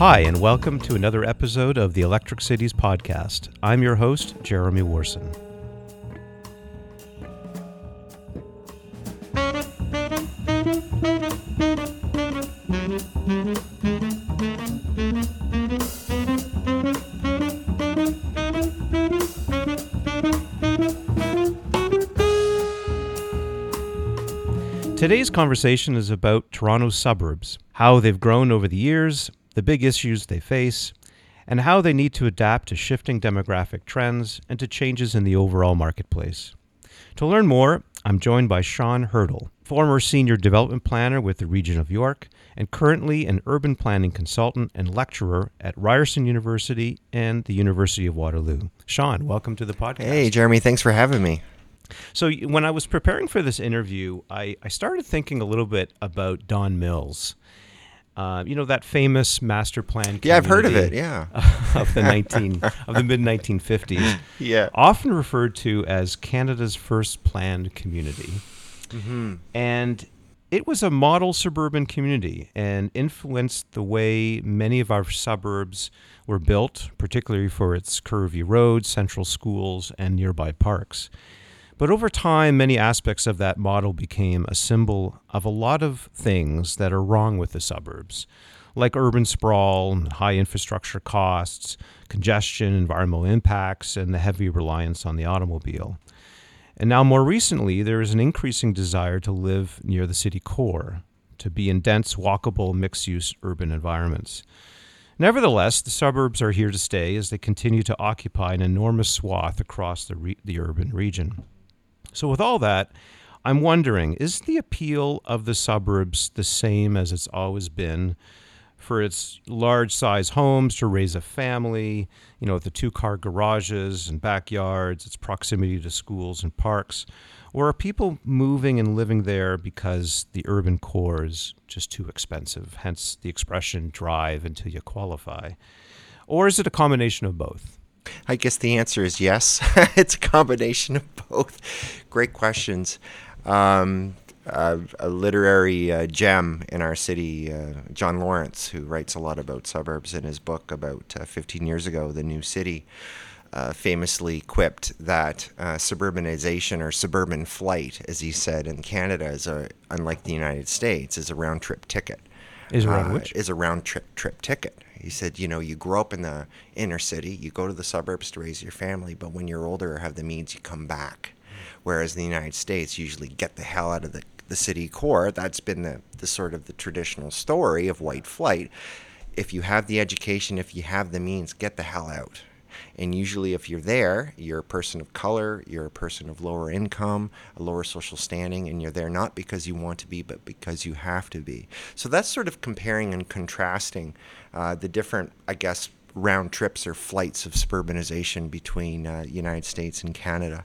Hi, and welcome to another episode of the Electric Cities podcast. I'm your host, Jeremy Warson. Today's conversation is about Toronto's suburbs, how they've grown over the years, the big issues they face, and how they need to adapt to shifting demographic trends and to changes in the overall marketplace. To learn more, I'm joined by Sean Hertel, former senior development planner with the Region of York and currently an urban planning consultant and lecturer at Ryerson University and the University of Waterloo. Sean, welcome to the podcast. Hey, Jeremy, thanks for having me. So, when I was preparing for this interview, I, I started thinking a little bit about Don Mills. Uh, you know that famous master plan. Yeah, I've heard of it. Yeah, of the nineteen of the mid nineteen fifties. Yeah, often referred to as Canada's first planned community, mm-hmm. and it was a model suburban community and influenced the way many of our suburbs were built, particularly for its curvy roads, central schools, and nearby parks. But over time, many aspects of that model became a symbol of a lot of things that are wrong with the suburbs, like urban sprawl, high infrastructure costs, congestion, environmental impacts, and the heavy reliance on the automobile. And now, more recently, there is an increasing desire to live near the city core, to be in dense, walkable, mixed use urban environments. Nevertheless, the suburbs are here to stay as they continue to occupy an enormous swath across the, re- the urban region. So, with all that, I'm wondering is the appeal of the suburbs the same as it's always been for its large size homes to raise a family, you know, the two car garages and backyards, its proximity to schools and parks? Or are people moving and living there because the urban core is just too expensive, hence the expression drive until you qualify? Or is it a combination of both? I guess the answer is yes. it's a combination of both. Great questions. Um, a literary uh, gem in our city, uh, John Lorinc, who writes a lot about suburbs in his book about uh, 15 years ago, The New City, uh, famously quipped that uh, suburbanization or suburban flight, as he said in Canada, is a, unlike the United States, is a round trip ticket. Uh, is a round which? Is a round trip trip ticket. He said, you know, you grow up in the inner city, you go to the suburbs to raise your family, but when you're older or have the means, you come back. Whereas in the United States, you usually get the hell out of the, the city core. That's been the, the sort of the traditional story of white flight. If you have the education, if you have the means, get the hell out. And usually, if you're there, you're a person of color, you're a person of lower income, a lower social standing, and you're there not because you want to be, but because you have to be. So that's sort of comparing and contrasting uh, the different, I guess, round trips or flights of suburbanization between uh, United States and Canada.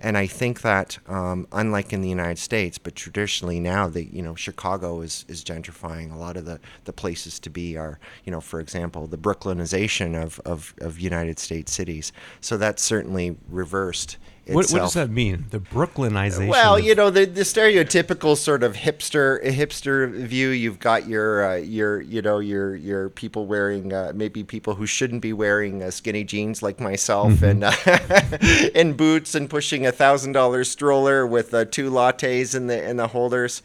And I think that um, unlike in the United States, but traditionally now that you know Chicago is, is gentrifying a lot of the, the places to be are you know for example the Brooklynization of, of, of United States cities. So that's certainly reversed what, what, does that mean? The Brooklynization. Well, you know, the, the stereotypical sort of hipster hipster view. You've got your uh, your you know your your people wearing uh, maybe people who shouldn't be wearing uh, skinny jeans like myself mm-hmm. and uh, and boots and pushing a thousand dollar stroller with uh, two lattes in the in the holders.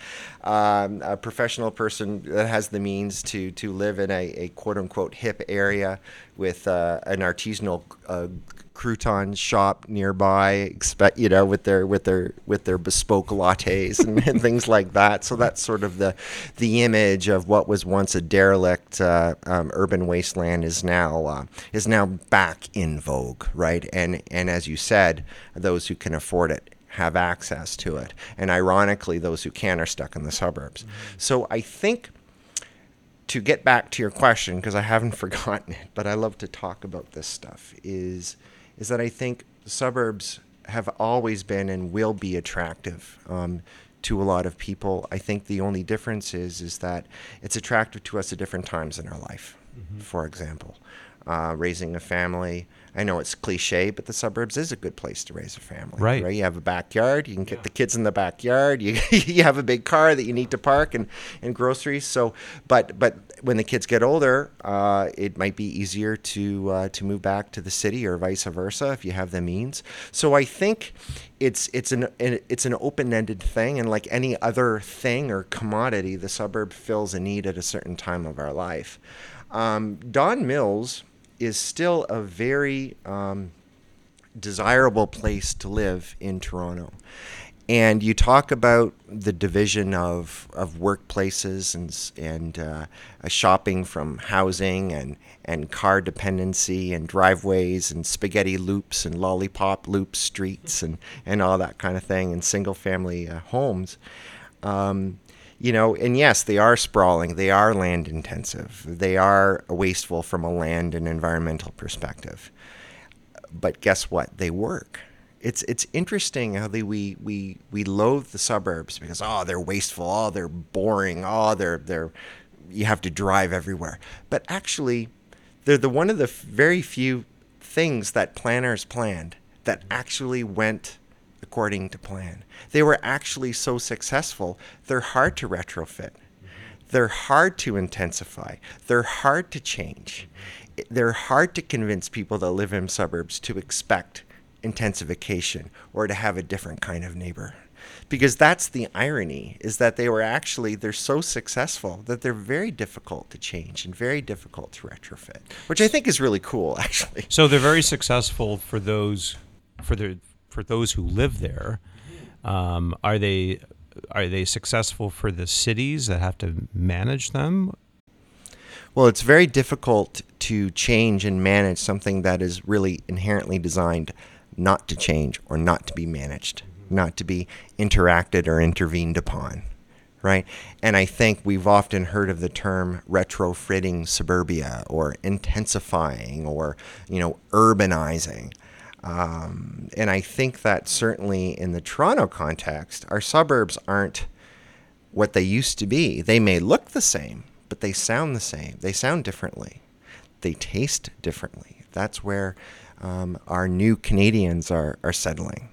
Um, a professional person that has the means to to live in a, a quote unquote hip area with uh, an artisanal crouton shop nearby expect you know with their with their with their bespoke lattes and, and things like that. So that's sort of the the image of what was once a derelict uh, um, urban wasteland is now uh, is now back in vogue right? And and as you said those who can afford it have access to it and ironically those who can are stuck in the suburbs mm-hmm. so i think to get back to your question, because I haven't forgotten it, but I love to talk about this stuff, is is that I think suburbs have always been and will be attractive um, to a lot of people. I think the only difference is is that it's attractive to us at different times in our life. Mm-hmm. For example, uh, raising a family. I know it's cliche, but the suburbs is a good place to raise a family. Right. Right. You have a backyard. You can get the kids in the backyard. You you have a big car that you need to park and, and groceries. So, but but when the kids get older, uh, it might be easier to uh, to move back to the city or vice versa if you have the means. So I think it's it's an it's an open ended thing, and like any other thing or commodity, the suburb fills a need at a certain time of our life. Um, Don Mills is still a very um, desirable place to live in Toronto. And you talk about the division of, of workplaces and, and uh, shopping from housing and, and car dependency and driveways and spaghetti loops and lollipop loop streets and, and all that kind of thing and single family uh, homes. Um, you know, and yes, they are sprawling, they are land intensive, they are wasteful from a land and environmental perspective. But guess what? They work. It's it's interesting how they we we we loathe the suburbs because oh they're wasteful, oh they're boring, oh they're they're you have to drive everywhere. But actually, they're the one of the very few things that planners planned that actually went according to plan. They were actually so successful, they're hard to retrofit. They're hard to intensify. They're hard to change. They're hard to convince people that live in suburbs to expect intensification or to have a different kind of neighbor. Because that's the irony is that they were actually they're so successful that they're very difficult to change and very difficult to retrofit, which I think is really cool actually. So they're very successful for those for the for those who live there. Um, are they are they successful for the cities that have to manage them? Well, it's very difficult to change and manage something that is really inherently designed not to change or not to be managed, not to be interacted or intervened upon, right? And I think we've often heard of the term retrofitting suburbia or intensifying or, you know, urbanizing. Um, and I think that certainly in the Toronto context, our suburbs aren't what they used to be. They may look the same, but they sound the same. They sound differently. They taste differently. That's where um, our new Canadians are, are settling.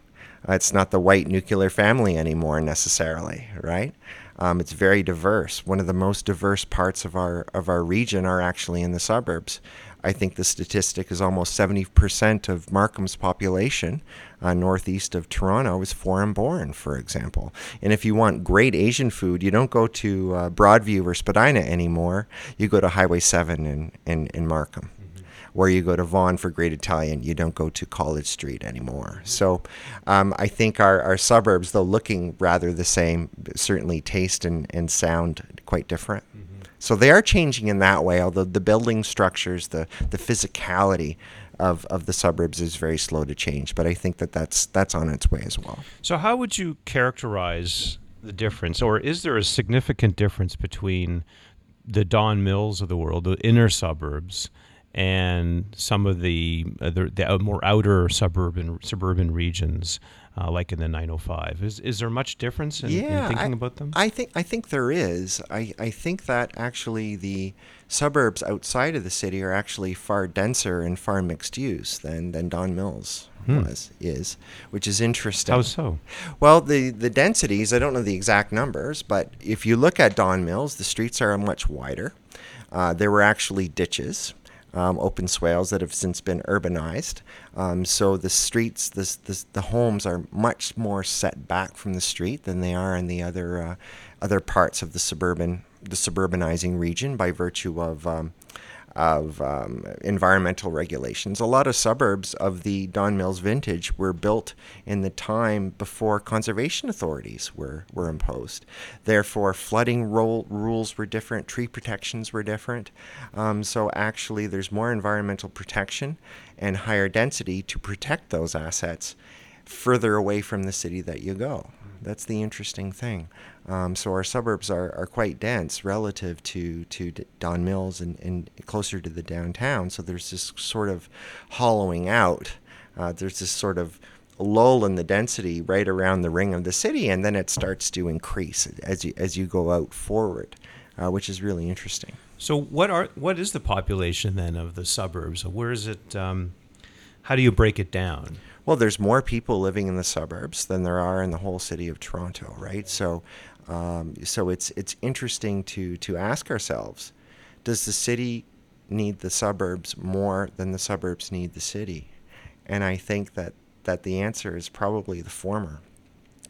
It's not the white nuclear family anymore necessarily, right? Um, it's very diverse. One of the most diverse parts of our of our region are actually in the suburbs. I think the statistic is almost 70% of Markham's population, uh, northeast of Toronto, is foreign born, for example. And if you want great Asian food, you don't go to uh, Broadview or Spadina anymore. You go to Highway 7 in, in, in Markham. Where you go to Vaughan for great Italian, you don't go to College Street anymore. So um, I think our, our suburbs, though looking rather the same, certainly taste and, and sound quite different. So they are changing in that way, although the building structures, the, the physicality of, of the suburbs is very slow to change. But I think that that's, that's on its way as well. So, how would you characterize the difference, or is there a significant difference between the Don Mills of the world, the inner suburbs, and some of the, uh, the, the more outer suburban suburban regions? Uh, like in the 905. Is is there much difference in, yeah, in thinking I, about them? I think I think there is. I, I think that actually the suburbs outside of the city are actually far denser and far mixed use than, than Don Mills hmm. was is, which is interesting. How so? Well, the the densities I don't know the exact numbers, but if you look at Don Mills, the streets are much wider. Uh, there were actually ditches um, open swales that have since been urbanized. Um, so the streets, the, the, the, homes are much more set back from the street than they are in the other uh, other parts of the suburban the suburbanizing region by virtue of um, of um, environmental regulations. A lot of suburbs of the Don Mills vintage were built in the time before conservation authorities were, were imposed. Therefore, flooding ro- rules were different, tree protections were different. Um, so, actually, there's more environmental protection and higher density to protect those assets further away from the city that you go. That's the interesting thing. Um, so our suburbs are, are quite dense relative to, to Don Mills and, and closer to the downtown. So there's this sort of hollowing out. Uh, there's this sort of lull in the density right around the ring of the city, and then it starts to increase as you as you go out forward. uh, which is really interesting. So, what are what is the population then of the suburbs? Where is it? Um, how do you break it down? Well, there's more people living in the suburbs than there are in the whole city of Toronto, right? So, um, so it's it's interesting to to ask ourselves: Does the city need the suburbs more than the suburbs need the city? And I think that that the answer is probably the former.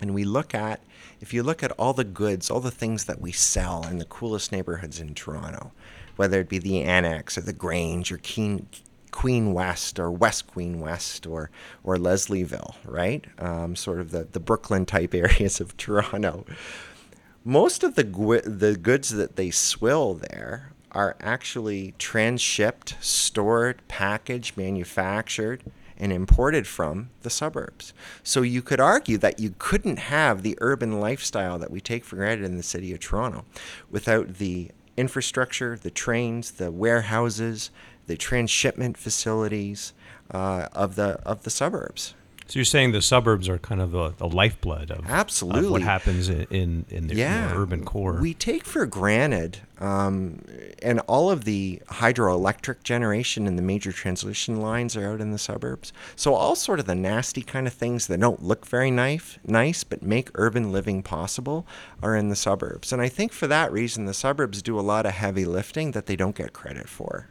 And we look at, if you look at all the goods, all the things that we sell in the coolest neighborhoods in Toronto, whether it be the Annex or the Grange or Keen, Queen West or West Queen West or or Leslieville, right? Um, sort of the, the Brooklyn type areas of Toronto. Most of the gu- the goods that they swill there are actually transshipped, stored, packaged, manufactured and imported from the suburbs. So you could argue that you couldn't have the urban lifestyle that we take for granted in the city of Toronto without the infrastructure, the trains, the warehouses, the transshipment facilities uh, of the of the suburbs. So you're saying the suburbs are kind of the, the lifeblood of, Absolutely. of what happens in, in, in the yeah. urban core. We take for granted, um, and all of the hydroelectric generation and the major transmission lines are out in the suburbs. So all sort of the nasty kind of things that don't look very nice, nice, but make urban living possible, are in the suburbs. And I think for that reason, the suburbs do a lot of heavy lifting that they don't get credit for.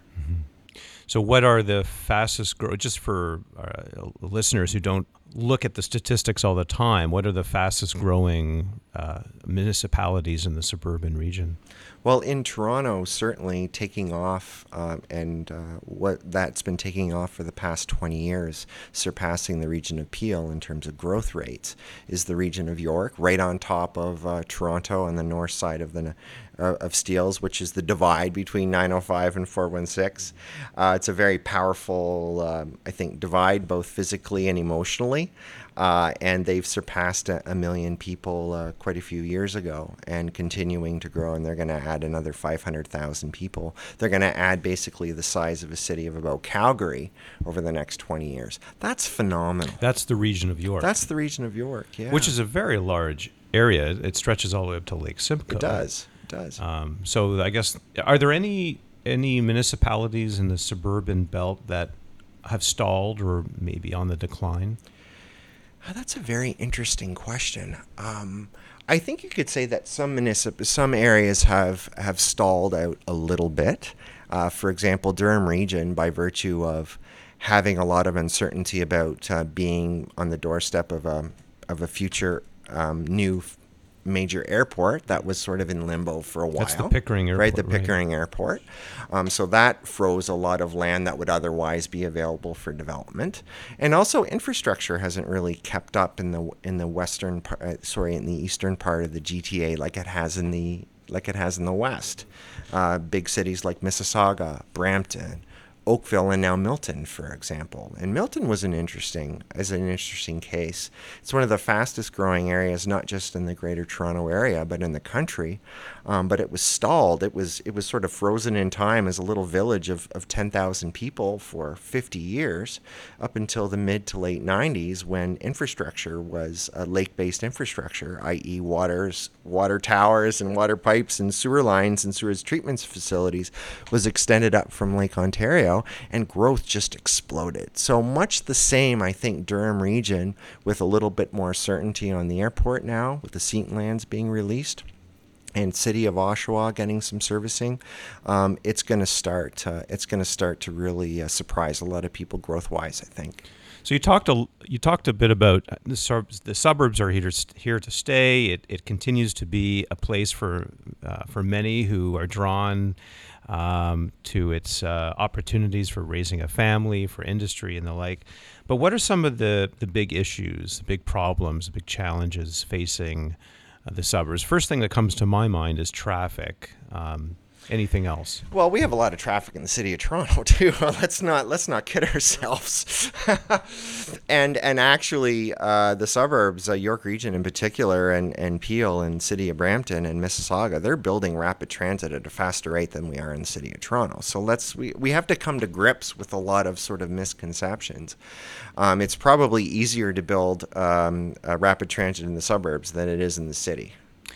So, what are the fastest grow? Just for uh, listeners who don't look at the statistics all the time, what are the fastest growing uh, municipalities in the suburban region? Well, in Toronto, certainly taking off, uh, and uh, what that's been taking off for the past 20 years, surpassing the region of Peel in terms of growth rates, is the region of York, right on top of uh, Toronto on the north side of the uh, of Steeles, which is the divide between 905 and 416. Uh, it's a very powerful, um, I think, divide both physically and emotionally. Uh, and they've surpassed a, a million people uh, quite a few years ago and continuing to grow. And they're going to add another 500,000 people. They're going to add basically the size of a city of about Calgary over the next 20 years. That's phenomenal. That's the region of York. That's the region of York, yeah. Which is a very large area. It stretches all the way up to Lake Simcoe. It does. Does. Um, so I guess are there any any municipalities in the suburban belt that have stalled or maybe on the decline? Oh, that's a very interesting question. Um, I think you could say that some municip- some areas have have stalled out a little bit. Uh, for example, Durham Region, by virtue of having a lot of uncertainty about uh, being on the doorstep of a of a future um, new major airport that was sort of in limbo for a while. That's the Pickering Airport, right? The right. Pickering Airport. Um, so that froze a lot of land that would otherwise be available for development, and also infrastructure hasn't really kept up in the in the western, uh, sorry, in the eastern part of the GTA like it has in the like it has in the west. Uh, big cities like Mississauga, Brampton. Oakville and now Milton, for example. And Milton was an interesting, as an interesting case. It's one of the fastest growing areas, not just in the Greater Toronto area, but in the country. Um, but it was stalled. It was it was sort of frozen in time as a little village of, of 10,000 people for 50 years, up until the mid to late 90s when infrastructure was a lake-based infrastructure, i.e., waters, water towers, and water pipes and sewer lines and sewage treatment facilities, was extended up from Lake Ontario and growth just exploded. So much the same, I think, Durham region with a little bit more certainty on the airport now, with the Seaton lands being released. And city of Oshawa getting some servicing, um, it's going to start. Uh, it's going to start to really uh, surprise a lot of people growth-wise. I think. So you talked a you talked a bit about the suburbs. The suburbs are here to, here to stay. It, it continues to be a place for uh, for many who are drawn um, to its uh, opportunities for raising a family, for industry, and the like. But what are some of the the big issues, the big problems, the big challenges facing uh, the suburbs? First thing that comes to my mind is traffic. Um, anything else? Well, we have a lot of traffic in the city of Toronto too. let's not let's not kid ourselves. and and actually, uh, the suburbs, uh, York Region in particular, and and Peel and City of Brampton and Mississauga, they're building rapid transit at a faster rate than we are in the city of Toronto. So let's we we have to come to grips with a lot of sort of misconceptions. Um, it's probably easier to build um, rapid transit in the suburbs than it is in the city.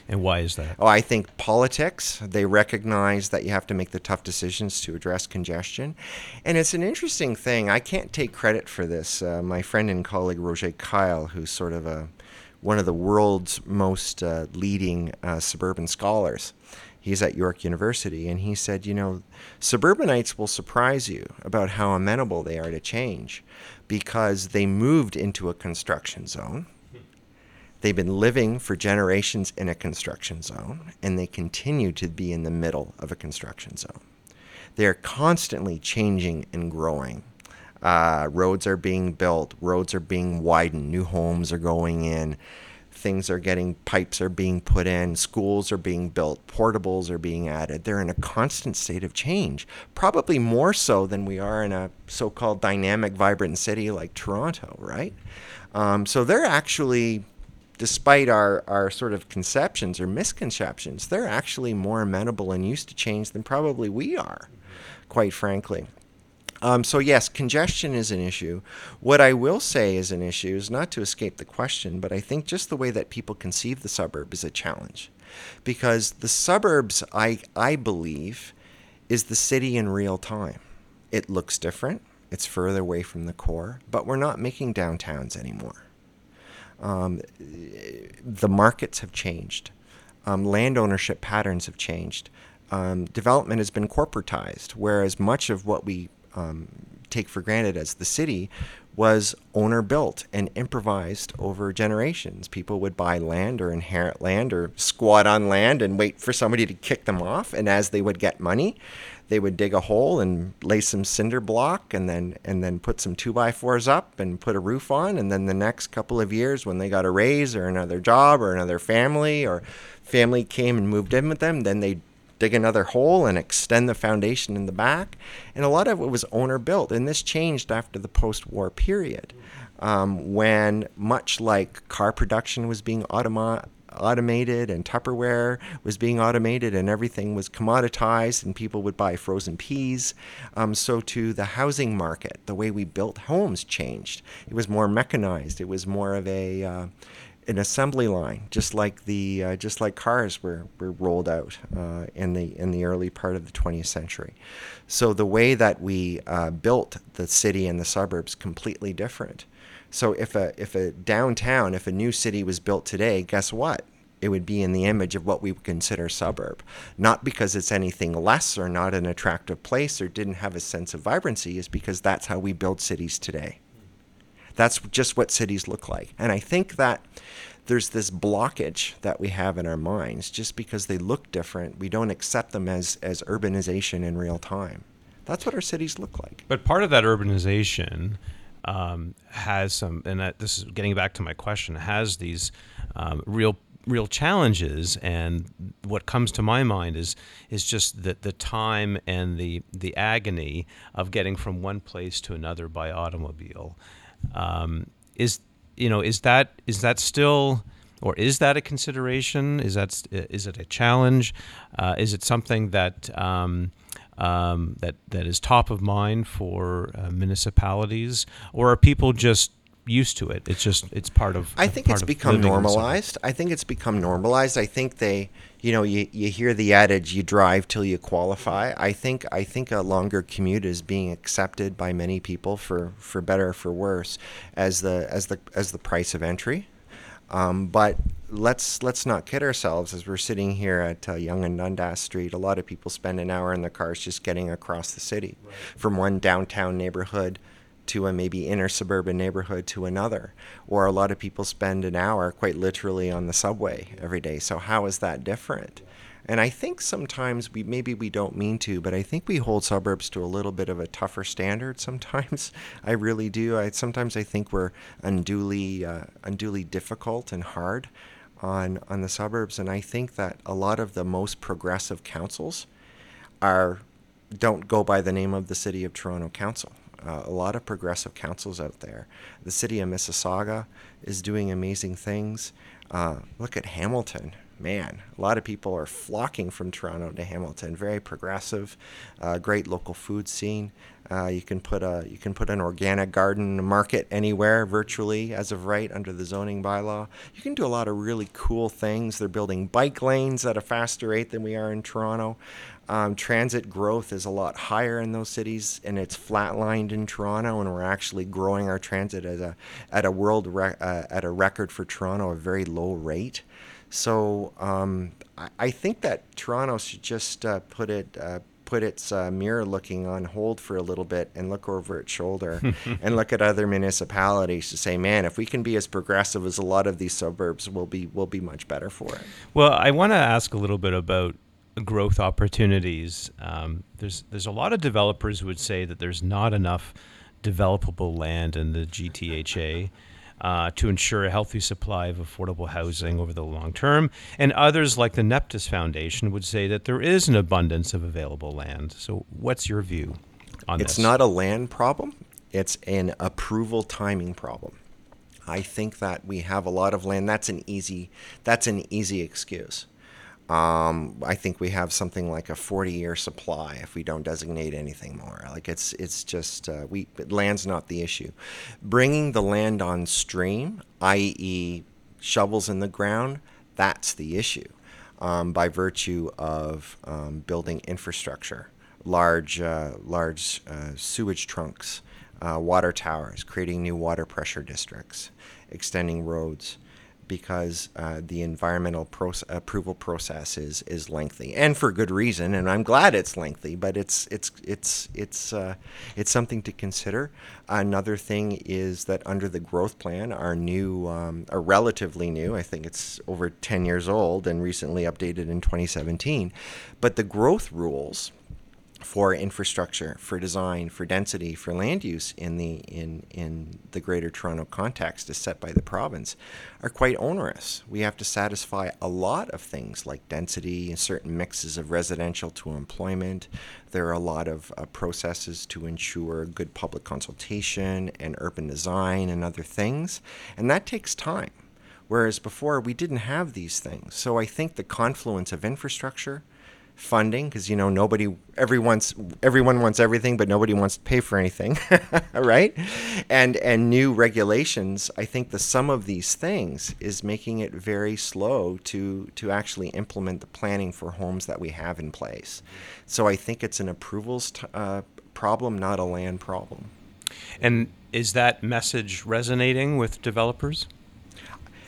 And why is that? Oh, I think politics, they recognize that you have to make the tough decisions to address congestion. And it's an interesting thing. I can't take credit for this. Uh, my friend and colleague Roger Keil, who's sort of a one of the world's most uh, leading uh, suburban scholars, he's at York University, and he said, you know, suburbanites will surprise you about how amenable they are to change because they moved into a construction zone They've been living for generations in a construction zone, and they continue to be in the middle of a construction zone. They are constantly changing and growing. Uh, roads are being built, roads are being widened, new homes are going in, things are getting, pipes are being put in, schools are being built, portables are being added. They're in a constant state of change, probably more so than we are in a so called dynamic, vibrant city like Toronto, right? Um, so they're actually despite our, our sort of conceptions or misconceptions, they're actually more amenable and used to change than probably we are, quite frankly. Um, so, yes, congestion is an issue. What I will say is an issue is not to escape the question, but I think just the way that people conceive the suburb is a challenge. Because the suburbs, I, I believe, is the city in real time. It looks different, it's further away from the core, but we're not making downtowns anymore. Um, the markets have changed. Um, land ownership patterns have changed. Um, development has been corporatized, whereas much of what we um, take for granted as the city was owner built and improvised over generations. People would buy land or inherit land or squat on land and wait for somebody to kick them off. And as they would get money, they would dig a hole and lay some cinder block and then and then put some two by fours up and put a roof on. And then the next couple of years when they got a raise or another job or another family or family came and moved in with them then they dig another hole and extend the foundation in the back. And a lot of it was owner built. And this changed after the post-war period um, when much like car production was being automa- automated and Tupperware was being automated and everything was commoditized and people would buy frozen peas. Um, so to the housing market, the way we built homes changed. It was more mechanized. It was more of a uh, an assembly line, just like the uh, just like cars were, were rolled out uh, in the in the early part of the 20th century. So the way that we uh, built the city and the suburbs completely different. So if a if a downtown, if a new city was built today, guess what? It would be in the image of what we would consider suburb, not because it's anything less or not an attractive place or didn't have a sense of vibrancy, is because that's how we build cities today. That's just what cities look like, and I think that there's this blockage that we have in our minds just because they look different. We don't accept them as as urbanization in real time. That's what our cities look like. But part of that urbanization um, has some, and that, this is getting back to my question, has these um, real real challenges. And what comes to my mind is is just the the time and the the agony of getting from one place to another by automobile. Um, is you know is that is that still or is that a consideration? Is that is it a challenge? Uh, is it something that um, um, that that is top of mind for uh, municipalities, or are people just used to it? It's just it's part of. I think it's become normalized. I think it's become normalized. I think they, you know, you, you hear the adage, "You drive till you qualify." I think I think a longer commute is being accepted by many people for for better or for worse as the as the as the price of entry. Um, but let's let's not kid ourselves as we're sitting here at uh, Yonge and Dundas Street. A lot of people spend an hour in their cars just getting across the city right. from one downtown neighborhood to a maybe inner suburban neighborhood to another. Or a lot of people spend an hour quite literally on the subway every day. So how is that different? And I think sometimes we maybe we don't mean to, but I think we hold suburbs to a little bit of a tougher standard. Sometimes I really do. I sometimes I think we're unduly uh, unduly difficult and hard on on the suburbs. And I think that a lot of the most progressive councils are don't go by the name of the City of Toronto Council. Uh, a lot of progressive councils out there. The city of Mississauga is doing amazing things. Uh, look at Hamilton man, a lot of people are flocking from Toronto to Hamilton. Very progressive, uh, great local food scene. Uh, you can put a you can put an organic garden market anywhere virtually as of right under the zoning bylaw. You can do a lot of really cool things. They're building bike lanes at a faster rate than we are in Toronto. Um, transit growth is a lot higher in those cities, and it's flatlined in Toronto. And we're actually growing our transit at a at a world uh, at a record for Toronto, a very low rate. So um, I, I, think that Toronto should just uh, put it uh, put its uh, mirror looking on hold for a little bit and look over its shoulder and look at other municipalities to say, man, if we can be as progressive as a lot of these suburbs, we'll be we'll be much better for it. Well, I want to ask a little bit about growth opportunities. Um, there's there's a lot of developers who would say that there's not enough developable land in the GTHA uh, to ensure a healthy supply of affordable housing over the long term. And others, like the Neptis Foundation, would say that there is an abundance of available land. So, what's your view on it's this? It's not a land problem, it's an approval timing problem. I think that we have a lot of land. That's an easy. That's an easy excuse. Um, I think we have something like a 40-year supply if we don't designate anything more. Like it's it's just uh, we land's not the issue. Bringing the land on stream, i.e., shovels in the ground, that's the issue. Um, by virtue of um, building infrastructure, large uh, large uh, sewage trunks, uh, water towers, creating new water pressure districts, extending roads because uh, the environmental proce- approval process is is lengthy, and for good reason. And I'm glad it's lengthy, but it's it's it's it's uh, it's something to consider. Another thing is that under the growth plan, our new, um, are relatively new. I think it's over 10 years old and recently updated in 2017. But the growth rules for infrastructure, for design, for density, for land use in the in in the Greater Toronto context as set by the province are quite onerous. We have to satisfy a lot of things like density and certain mixes of residential to employment. There are a lot of uh, processes to ensure good public consultation and urban design and other things, and that takes time. Whereas before we didn't have these things. So I think the confluence of infrastructure funding because you know nobody everyone's everyone wants everything but nobody wants to pay for anything right? And and new regulations i think the sum of these things is making it very slow to to actually implement the planning for homes that we have in place. So i think it's an approvals t- uh, problem not a land problem. And is that message resonating with developers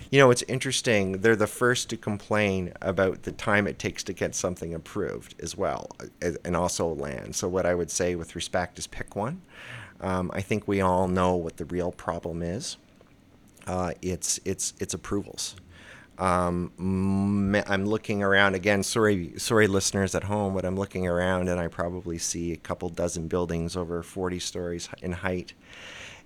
you know, it's interesting. They're the first to complain about the time it takes to get something approved as well, uh, and also land. So, what I would say with respect is pick one. Um, I think we all know what the real problem is. Uh, it's it's it's approvals. Um, I'm looking around again. Sorry, sorry, listeners at home, but I'm looking around and I probably see a couple dozen buildings over 40 stories in height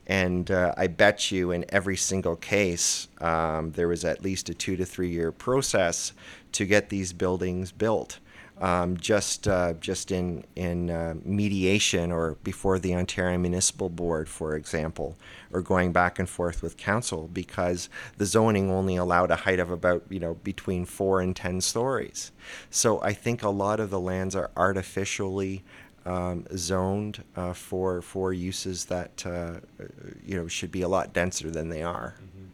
and uh, I bet you in every single case, um, there was at least a two to three year process to get these buildings built. Um, just uh, just in in uh, mediation or before the Ontario Municipal Board, for example, or going back and forth with council because the zoning only allowed a height of about you know between four and ten stories. So I think a lot of the lands are artificially um, zoned uh, for for uses that uh, you know should be a lot denser than they are, mm-hmm.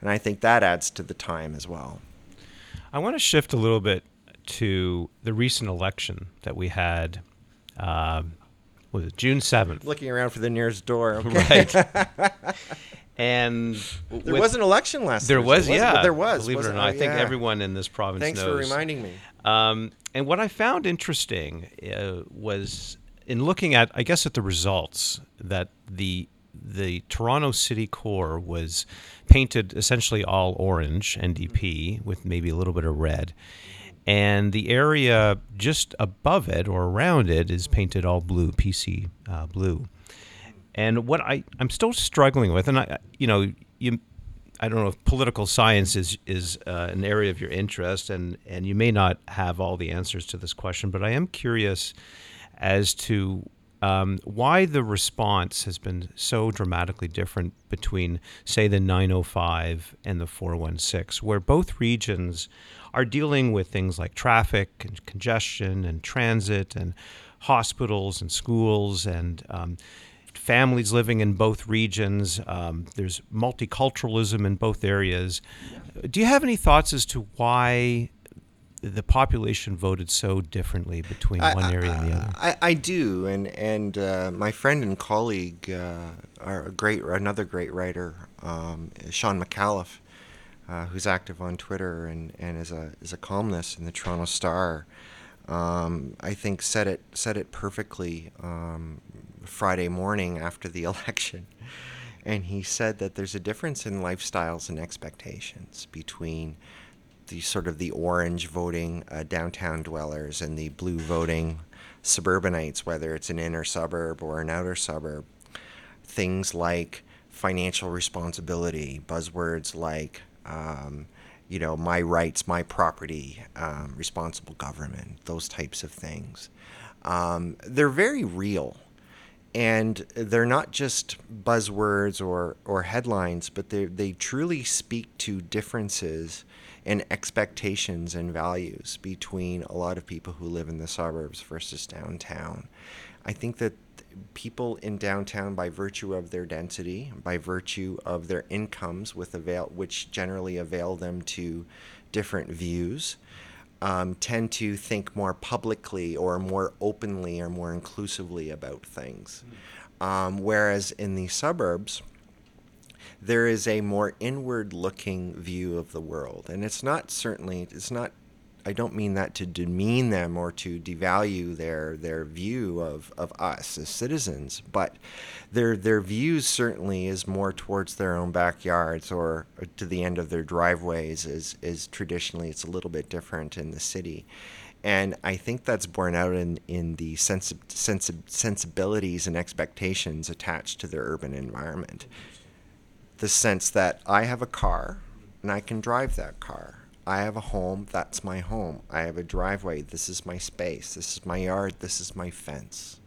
and I think that adds to the time as well. I want to shift a little bit to the recent election that we had. Um, was it June seventh? Looking around for the nearest door. Okay. Right. and there was an election last. There was, yeah. There was. Believe it or not, I think everyone in this province Thanks knows. for reminding me. Um, and what I found interesting uh, was in looking at, I guess, at the results that the the Toronto City Core was painted essentially all orange NDP with maybe a little bit of red. And the area just above it or around it is painted all blue, PC uh, blue. And what I, I'm still struggling with, and I, you know, you I don't know if political science is is uh, an area of your interest, and and you may not have all the answers to this question, but I am curious as to um, why the response has been so dramatically different between, say, the 905 and the 416, where both regions are dealing with things like traffic and congestion and transit and hospitals and schools and um, families living in both regions. Um, there's multiculturalism in both areas. Do you have any thoughts as to why the population voted so differently between one I, area and the other? I, I do, and and uh, my friend and colleague, uh, are a great another great writer, um, Shawn Micallef, uh, who's active on Twitter and, and is a is a columnist in the Toronto Star. Um, I think said it said it perfectly um, Friday morning after the election, and he said that there's a difference in lifestyles and expectations between the sort of the orange voting uh, downtown dwellers and the blue voting suburbanites, whether it's an inner suburb or an outer suburb. Things like financial responsibility, buzzwords like, um, you know, my rights, my property, um, responsible government, those types of things. Um, they're very real. And they're not just buzzwords or, or headlines, but they, they truly speak to differences and expectations and values between a lot of people who live in the suburbs versus downtown. I think that people in downtown, by virtue of their density, by virtue of their incomes, with avail, which generally avail them to different views, um, tend to think more publicly or more openly or more inclusively about things. Um, whereas in the suburbs, there is a more inward looking view of the world. And it's not certainly, it's not, I don't mean that to demean them or to devalue their, their view of, of us as citizens, but their, their views certainly is more towards their own backyards or to the end of their driveways is, is traditionally, it's a little bit different in the city. And I think that's borne out in, in the sensi- sensi- sensibilities and expectations attached to their urban environment the sense that I have a car and I can drive that car. I have a home, that's my home. I have a driveway, this is my space, this is my yard, this is my fence.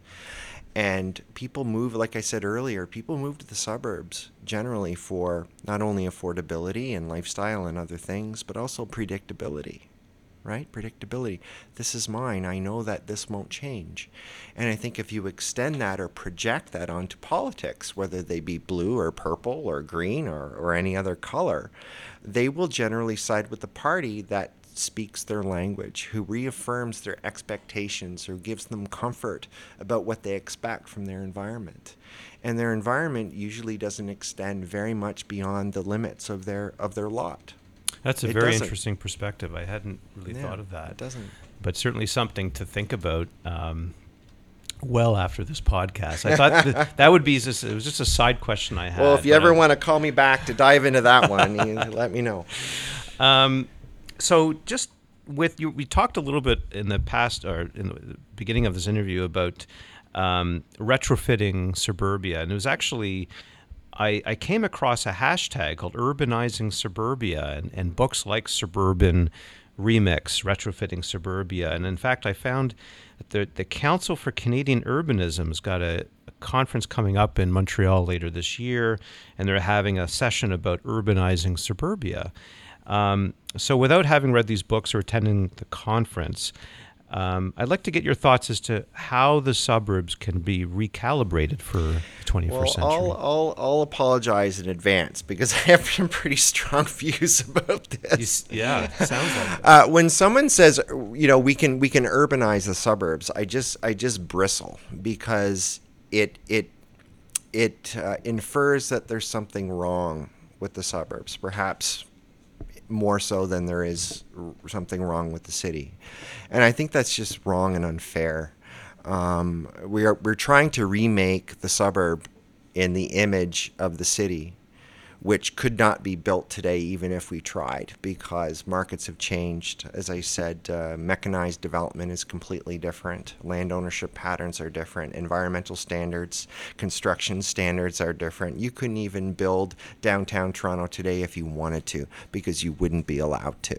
And people move, like I said earlier, people move to the suburbs generally for not only affordability and lifestyle and other things, but also predictability right? Predictability. This is mine. I know that this won't change. And I think if you extend that or project that onto politics, whether they be blue or purple or green or, or any other color, they will generally side with the party that speaks their language, who reaffirms their expectations, or gives them comfort about what they expect from their environment. And their environment usually doesn't extend very much beyond the limits of their of their lot. That's a It very doesn't. interesting perspective. I hadn't really Yeah, thought of that. It doesn't. But certainly something to think about. Um, well, after this podcast, I thought that, that would be just it was just a side question I had. Well, if you ever want to call me back to dive into that one, you let me know. Um, so just with you, we talked a little bit in the past or in the beginning of this interview about um, retrofitting suburbia, and it was actually I, I came across a hashtag called urbanizing suburbia, and, and books like Suburban Remix, retrofitting suburbia, and in fact, I found that the the Council for Canadian Urbanism has got a, a conference coming up in Montreal later this year, and they're having a session about urbanizing suburbia. Um, so, without having read these books or attending the conference, um, I'd like to get your thoughts as to how the suburbs can be recalibrated for the 21st Well, century. I'll, I'll, I'll apologize in advance because I have some pretty strong views about this. s- yeah, sounds like it. Uh, when someone says, you know, we can we can urbanize the suburbs, I just I just bristle because it it it uh, infers that there's something wrong with the suburbs, perhaps more so than there is r- something wrong with the city, and I think that's just wrong and unfair. Um, we are we're trying to remake the suburb in the image of the city, which could not be built today even if we tried because markets have changed. As I said, uh, mechanized development is completely different. Land ownership patterns are different. Environmental standards, construction standards are different. You couldn't even build downtown Toronto today if you wanted to because you wouldn't be allowed to.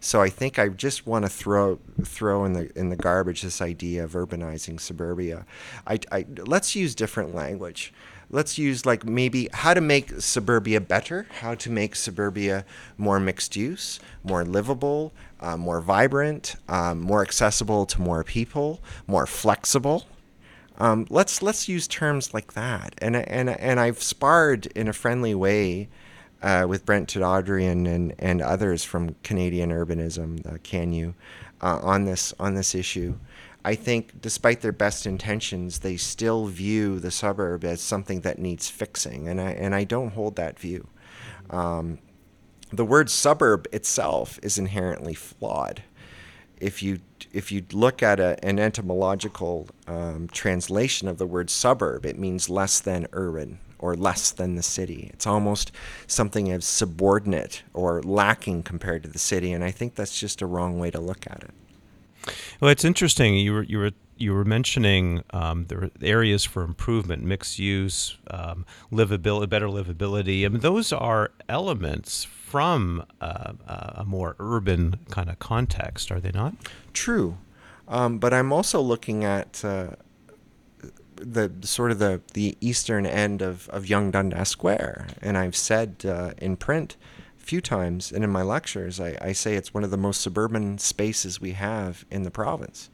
So I think I just want to throw throw in the in the garbage this idea of urbanizing suburbia. I, I let's use different language. Let's use like maybe how to make suburbia better, how to make suburbia more mixed use, more livable, uh, more vibrant, um, more accessible to more people, more flexible. Um, let's let's use terms like that. And and and I've sparred in a friendly way uh, with Brent Toderian and, and others from Canadian Urbanism, uh, CanU, uh, on this on this issue. I think, despite their best intentions, they still view the suburb as something that needs fixing, and I and I don't hold that view. Um, the word suburb itself is inherently flawed. If you if you look at a, an etymological um, translation of the word suburb, it means less than urban or less than the city. It's almost something as subordinate or lacking compared to the city, and I think that's just a wrong way to look at it. Well, it's interesting. You were you were you were mentioning um, the areas for improvement, mixed use, um, livability, better livability. I mean, those are elements from uh, a more urban kind of context, are they not? True, um, but I'm also looking at uh, the sort of the, the eastern end of, of Yonge Dundas Square, and I've said uh, in print few times and in my lectures, I, I say it's one of the most suburban spaces we have in the province.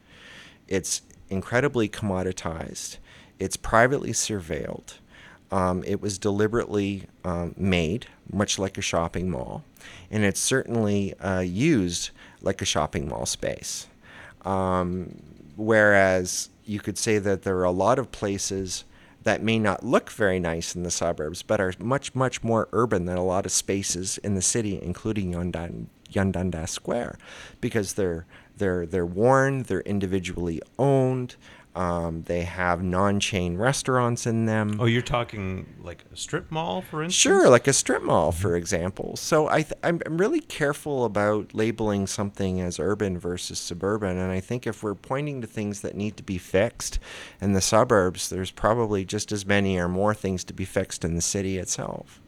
It's incredibly commoditized. It's privately surveilled. Um, it was deliberately um, made, much like a shopping mall, and it's certainly uh, used like a shopping mall space. Um, whereas you could say that there are a lot of places that may not look very nice in the suburbs, but are much, much more urban than a lot of spaces in the city, including Yonge Dundas Square, because they're they're they're worn, they're individually owned, um, they have non-chain restaurants in them. Oh, you're talking like a strip mall, for instance? Sure, like a strip mall, for example. So I th- I'm, I'm really careful about labeling something as urban versus suburban, and I think if we're pointing to things that need to be fixed in the suburbs, there's probably just as many or more things to be fixed in the city itself.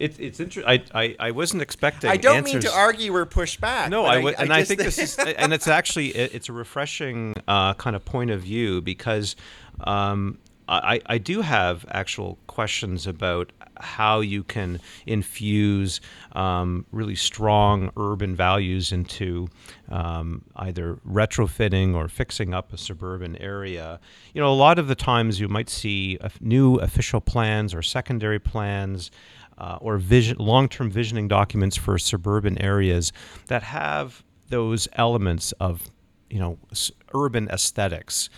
It, it's interesting. I, I, wasn't expecting. I don't answers. mean to argue or push back. No, I, w- I and I, think this is, and it's actually it's a refreshing uh, kind of point of view because um, I, I do have actual questions about how you can infuse um, really strong urban values into um, either retrofitting or fixing up a suburban area. You know, a lot of the times you might see new official plans or secondary plans uh, or vision, long-term visioning documents for suburban areas that have those elements of, you know, urban aesthetics,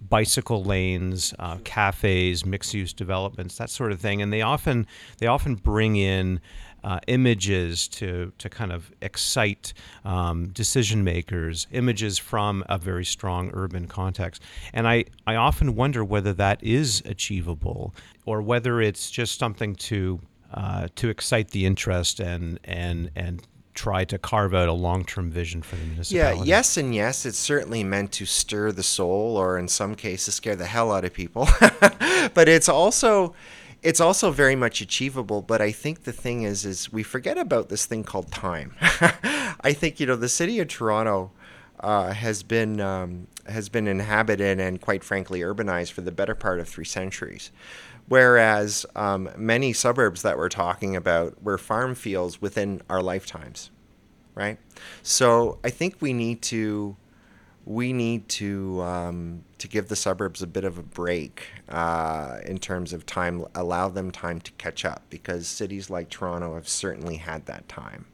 bicycle lanes, uh, cafes, mixed-use developments, that sort of thing, and they often they often bring in. Uh, images to to kind of excite um, decision makers, images from a very strong urban context, and I I often wonder whether that is achievable or whether it's just something to uh, to excite the interest and and and try to carve out a long-term vision for the municipality. Yeah, yes and yes. It's certainly meant to stir the soul, or in some cases, scare the hell out of people. but it's also it's also very much achievable. But I think the thing is, is we forget about this thing called time. I think you know the city of Toronto. Uh, has been um, has been inhabited and quite frankly urbanized for the better part of three centuries. Whereas um, many suburbs that we're talking about were farm fields within our lifetimes, right? So I think we need to we need to um, to give the suburbs a bit of a break uh, in terms of time, allow them time to catch up because cities like Toronto have certainly had that time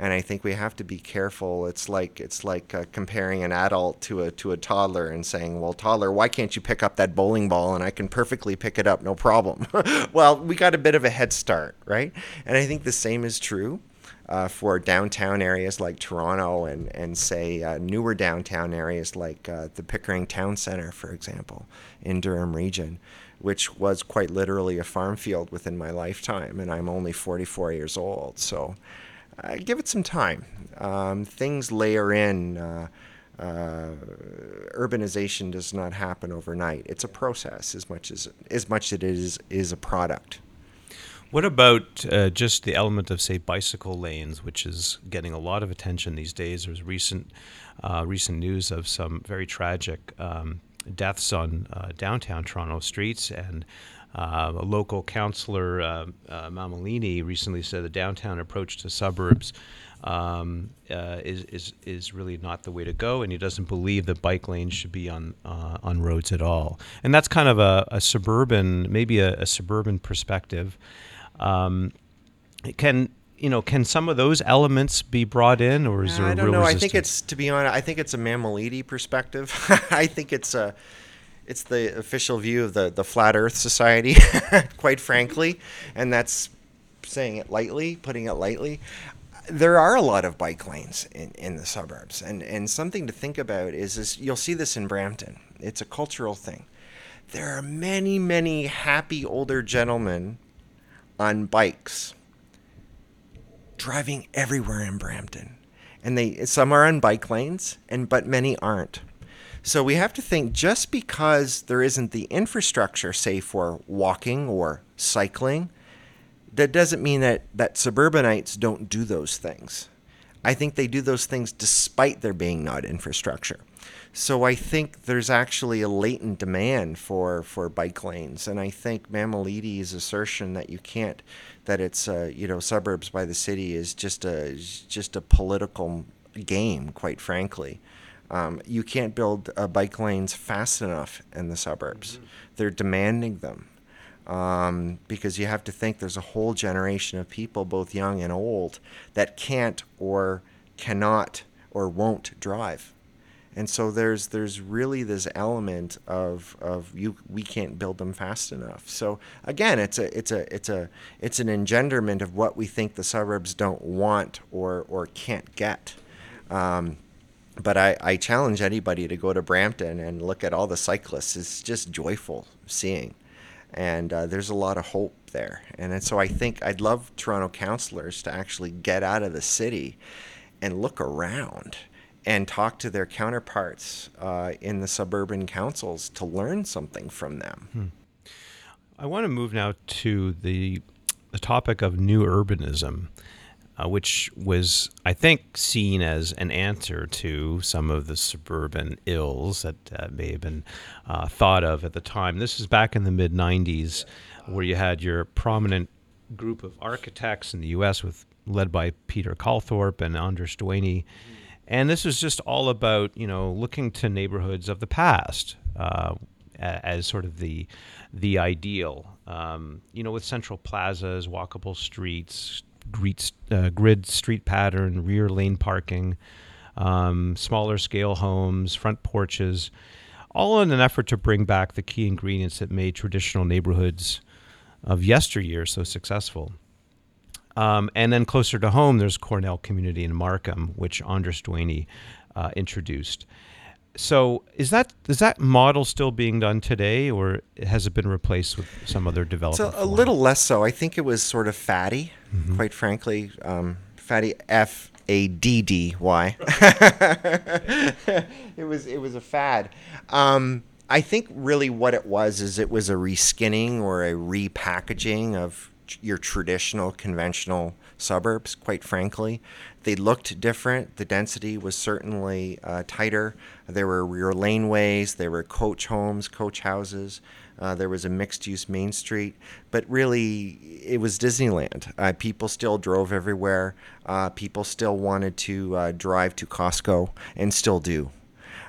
and I think we have to be careful. It's like it's like uh, comparing an adult to a to a toddler and saying, "Well, toddler, why can't you pick up that bowling ball and I can perfectly pick it up, no problem." well, we got a bit of a head start, right? And I think the same is true. Uh, for downtown areas like Toronto and, and say uh, newer downtown areas like uh, the Pickering Town Center, for example, in Durham region, which was quite literally a farm field within my lifetime, and I'm only 44 years old. So uh, give it some time. Um, things layer in. Uh, uh, urbanization does not happen overnight. It's a process as much as as much as it is is a product. What about uh, just the element of, say, bicycle lanes, which is getting a lot of attention these days? There's recent uh, recent news of some very tragic um, deaths on uh, downtown Toronto streets, and uh, a local councillor, uh, uh, Mammoliti, recently said the downtown approach to suburbs um, uh, is, is is really not the way to go, and he doesn't believe that bike lanes should be on uh, on roads at all. And that's kind of a, a suburban, maybe a, a suburban perspective. Um, can you know? Can some of those elements be brought in, or is there? I a don't know. I think it's to be honest. I think it's a Mammoliti perspective. I think it's a, it's the official view of the the Flat Earth Society, quite frankly, and that's saying it lightly, putting it lightly. There are a lot of bike lanes in, in the suburbs, and, and something to think about is, is you'll see this in Brampton. It's a cultural thing. There are many, many happy older gentlemen on bikes driving everywhere in Brampton. And they some are on bike lanes and but many aren't. So we have to think just because there isn't the infrastructure say for walking or cycling, that doesn't mean that that suburbanites don't do those things. I think they do those things despite there being not infrastructure. So I think there's actually a latent demand for, for bike lanes, and I think Mammoliti's assertion that you can't, that it's uh, you know suburbs by the city is just a just a political game, quite frankly. Um, you can't build uh, bike lanes fast enough in the suburbs. They're demanding them um, because you have to think there's a whole generation of people, both young and old, that can't or cannot or won't drive. And so there's there's really this element of, of you we can't build them fast enough. So again, it's a it's a it's a it's an engenderment of what we think the suburbs don't want or or can't get. Um, but I, I challenge anybody to go to Brampton and look at all the cyclists. It's just joyful seeing and uh, there's a lot of hope there. And, and so I think I'd love Toronto councillors to actually get out of the city and look around and talk to their counterparts uh, in the suburban councils to learn something from them. I want to move now to the the topic of new urbanism, uh, which was, I think, seen as an answer to some of the suburban ills that uh, may have been uh, thought of at the time. This is back in the mid '90s, where you had your prominent group of architects in the U.S. with led by Peter Calthorpe and Andres Duany. And this was just all about, you know, looking to neighborhoods of the past uh, as sort of the the ideal. Um, you know, with central plazas, walkable streets, grid, uh, grid street pattern, rear lane parking, um, smaller scale homes, front porches, all in an effort to bring back the key ingredients that made traditional neighborhoods of yesteryear so successful. Um, and then closer to home, there's Cornell Community in Markham, which Andres Duany uh, introduced. So, is that is that model still being done today, or has it been replaced with some other development? a, a form? little less so. I think it was sort of fatty, quite frankly. Um, fatty F A D D Y. It was it was a fad. Um, I think really what it was is it was a reskinning or a repackaging of your traditional conventional suburbs. Quite frankly, they looked different. The density was certainly uh, tighter. There were rear laneways. There were coach homes, coach houses. Uh, there was a mixed-use Main Street, but really, it was Disneyland. Uh, people still drove everywhere. Uh, people still wanted to uh, drive to Costco, and still do.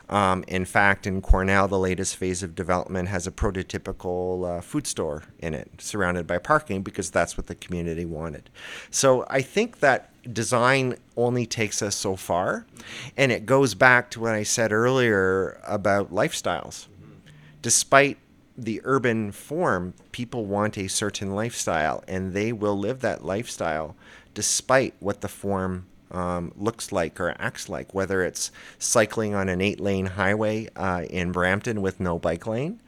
Um, in fact, in Cornell, the latest phase of development has a prototypical uh, food store in it, surrounded by parking, because that's what the community wanted. So I think that design only takes us so far, and it goes back to what I said earlier about lifestyles. Despite the urban form, people want a certain lifestyle, and they will live that lifestyle despite what the form um, looks like or acts like, whether it's cycling on an eight lane highway uh, in Brampton with no bike lane,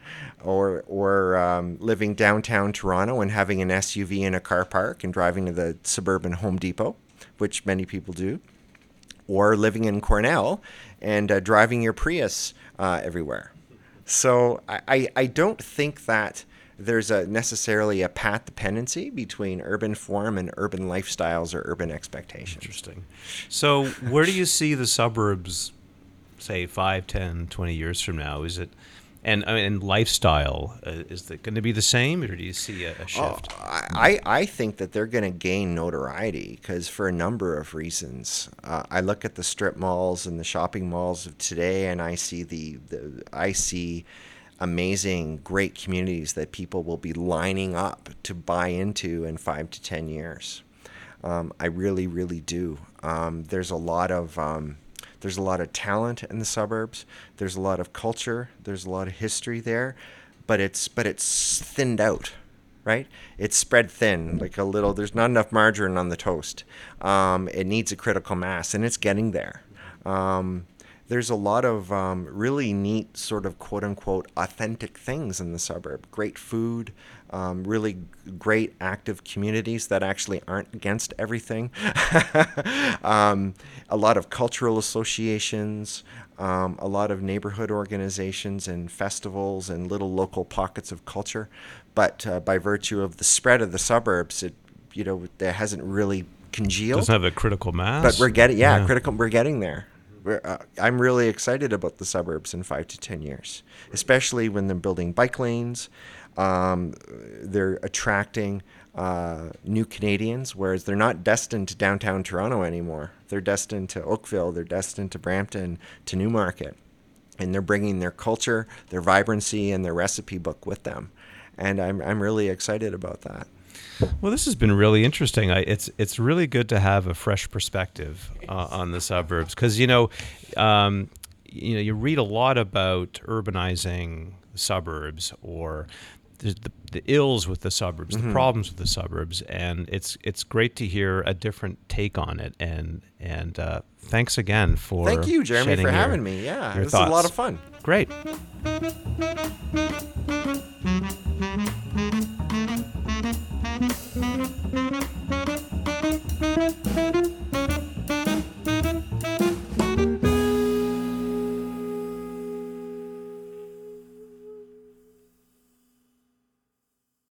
or, or um, living downtown Toronto and having an SUV in a car park and driving to the suburban Home Depot, which many people do, or living in Cornell and uh, driving your Prius uh, everywhere. So I, I, I don't think that there's a necessarily a path dependency between urban form and urban lifestyles or urban expectations. Interesting. So, where do you see the suburbs, say, 5, 10, 20 years from now? Is it and I mean, and lifestyle uh, is it going to be the same, or do you see a, a shift? Oh, I I think that they're going to gain notoriety because for a number of reasons. Uh, I look at the strip malls and the shopping malls of today, and I see the, the I see amazing, great communities that people will be lining up to buy into in five to ten years. Um, I really, really do. Um, there's a lot of um, there's a lot of talent in the suburbs. There's a lot of culture. There's a lot of history there, but it's but it's thinned out, right? It's spread thin, like a little. There's not enough margarine on the toast. Um, it needs a critical mass, and it's getting there. Um, there's a lot of um, really neat sort of quote unquote authentic things in the suburb. Great food, um, really great active communities that actually aren't against everything. um, a lot of cultural associations, um, a lot of neighborhood organizations and festivals and little local pockets of culture. But uh, by virtue of the spread of the suburbs, it you know there hasn't really congealed. Doesn't have a critical mass. But we're getting yeah, yeah. critical. We're getting there uh, I'm really excited about the suburbs in five to ten years, especially when they're building bike lanes. Um, they're attracting uh, new Canadians, whereas they're not destined to downtown Toronto anymore. They're destined to Oakville, they're destined to Brampton, to Newmarket. And they're bringing their culture, their vibrancy, and their recipe book with them. And I'm, I'm really excited about that. Well, this has been really interesting. I, it's it's really good to have a fresh perspective uh, on the suburbs because you know, um, you know, you read a lot about urbanizing suburbs or the, the ills with the suburbs, mm-hmm. the problems with the suburbs, and it's it's great to hear a different take on it. And and uh, thanks again for thank you, Jeremy, for your, having me. Yeah, this thoughts. is a lot of fun. Great.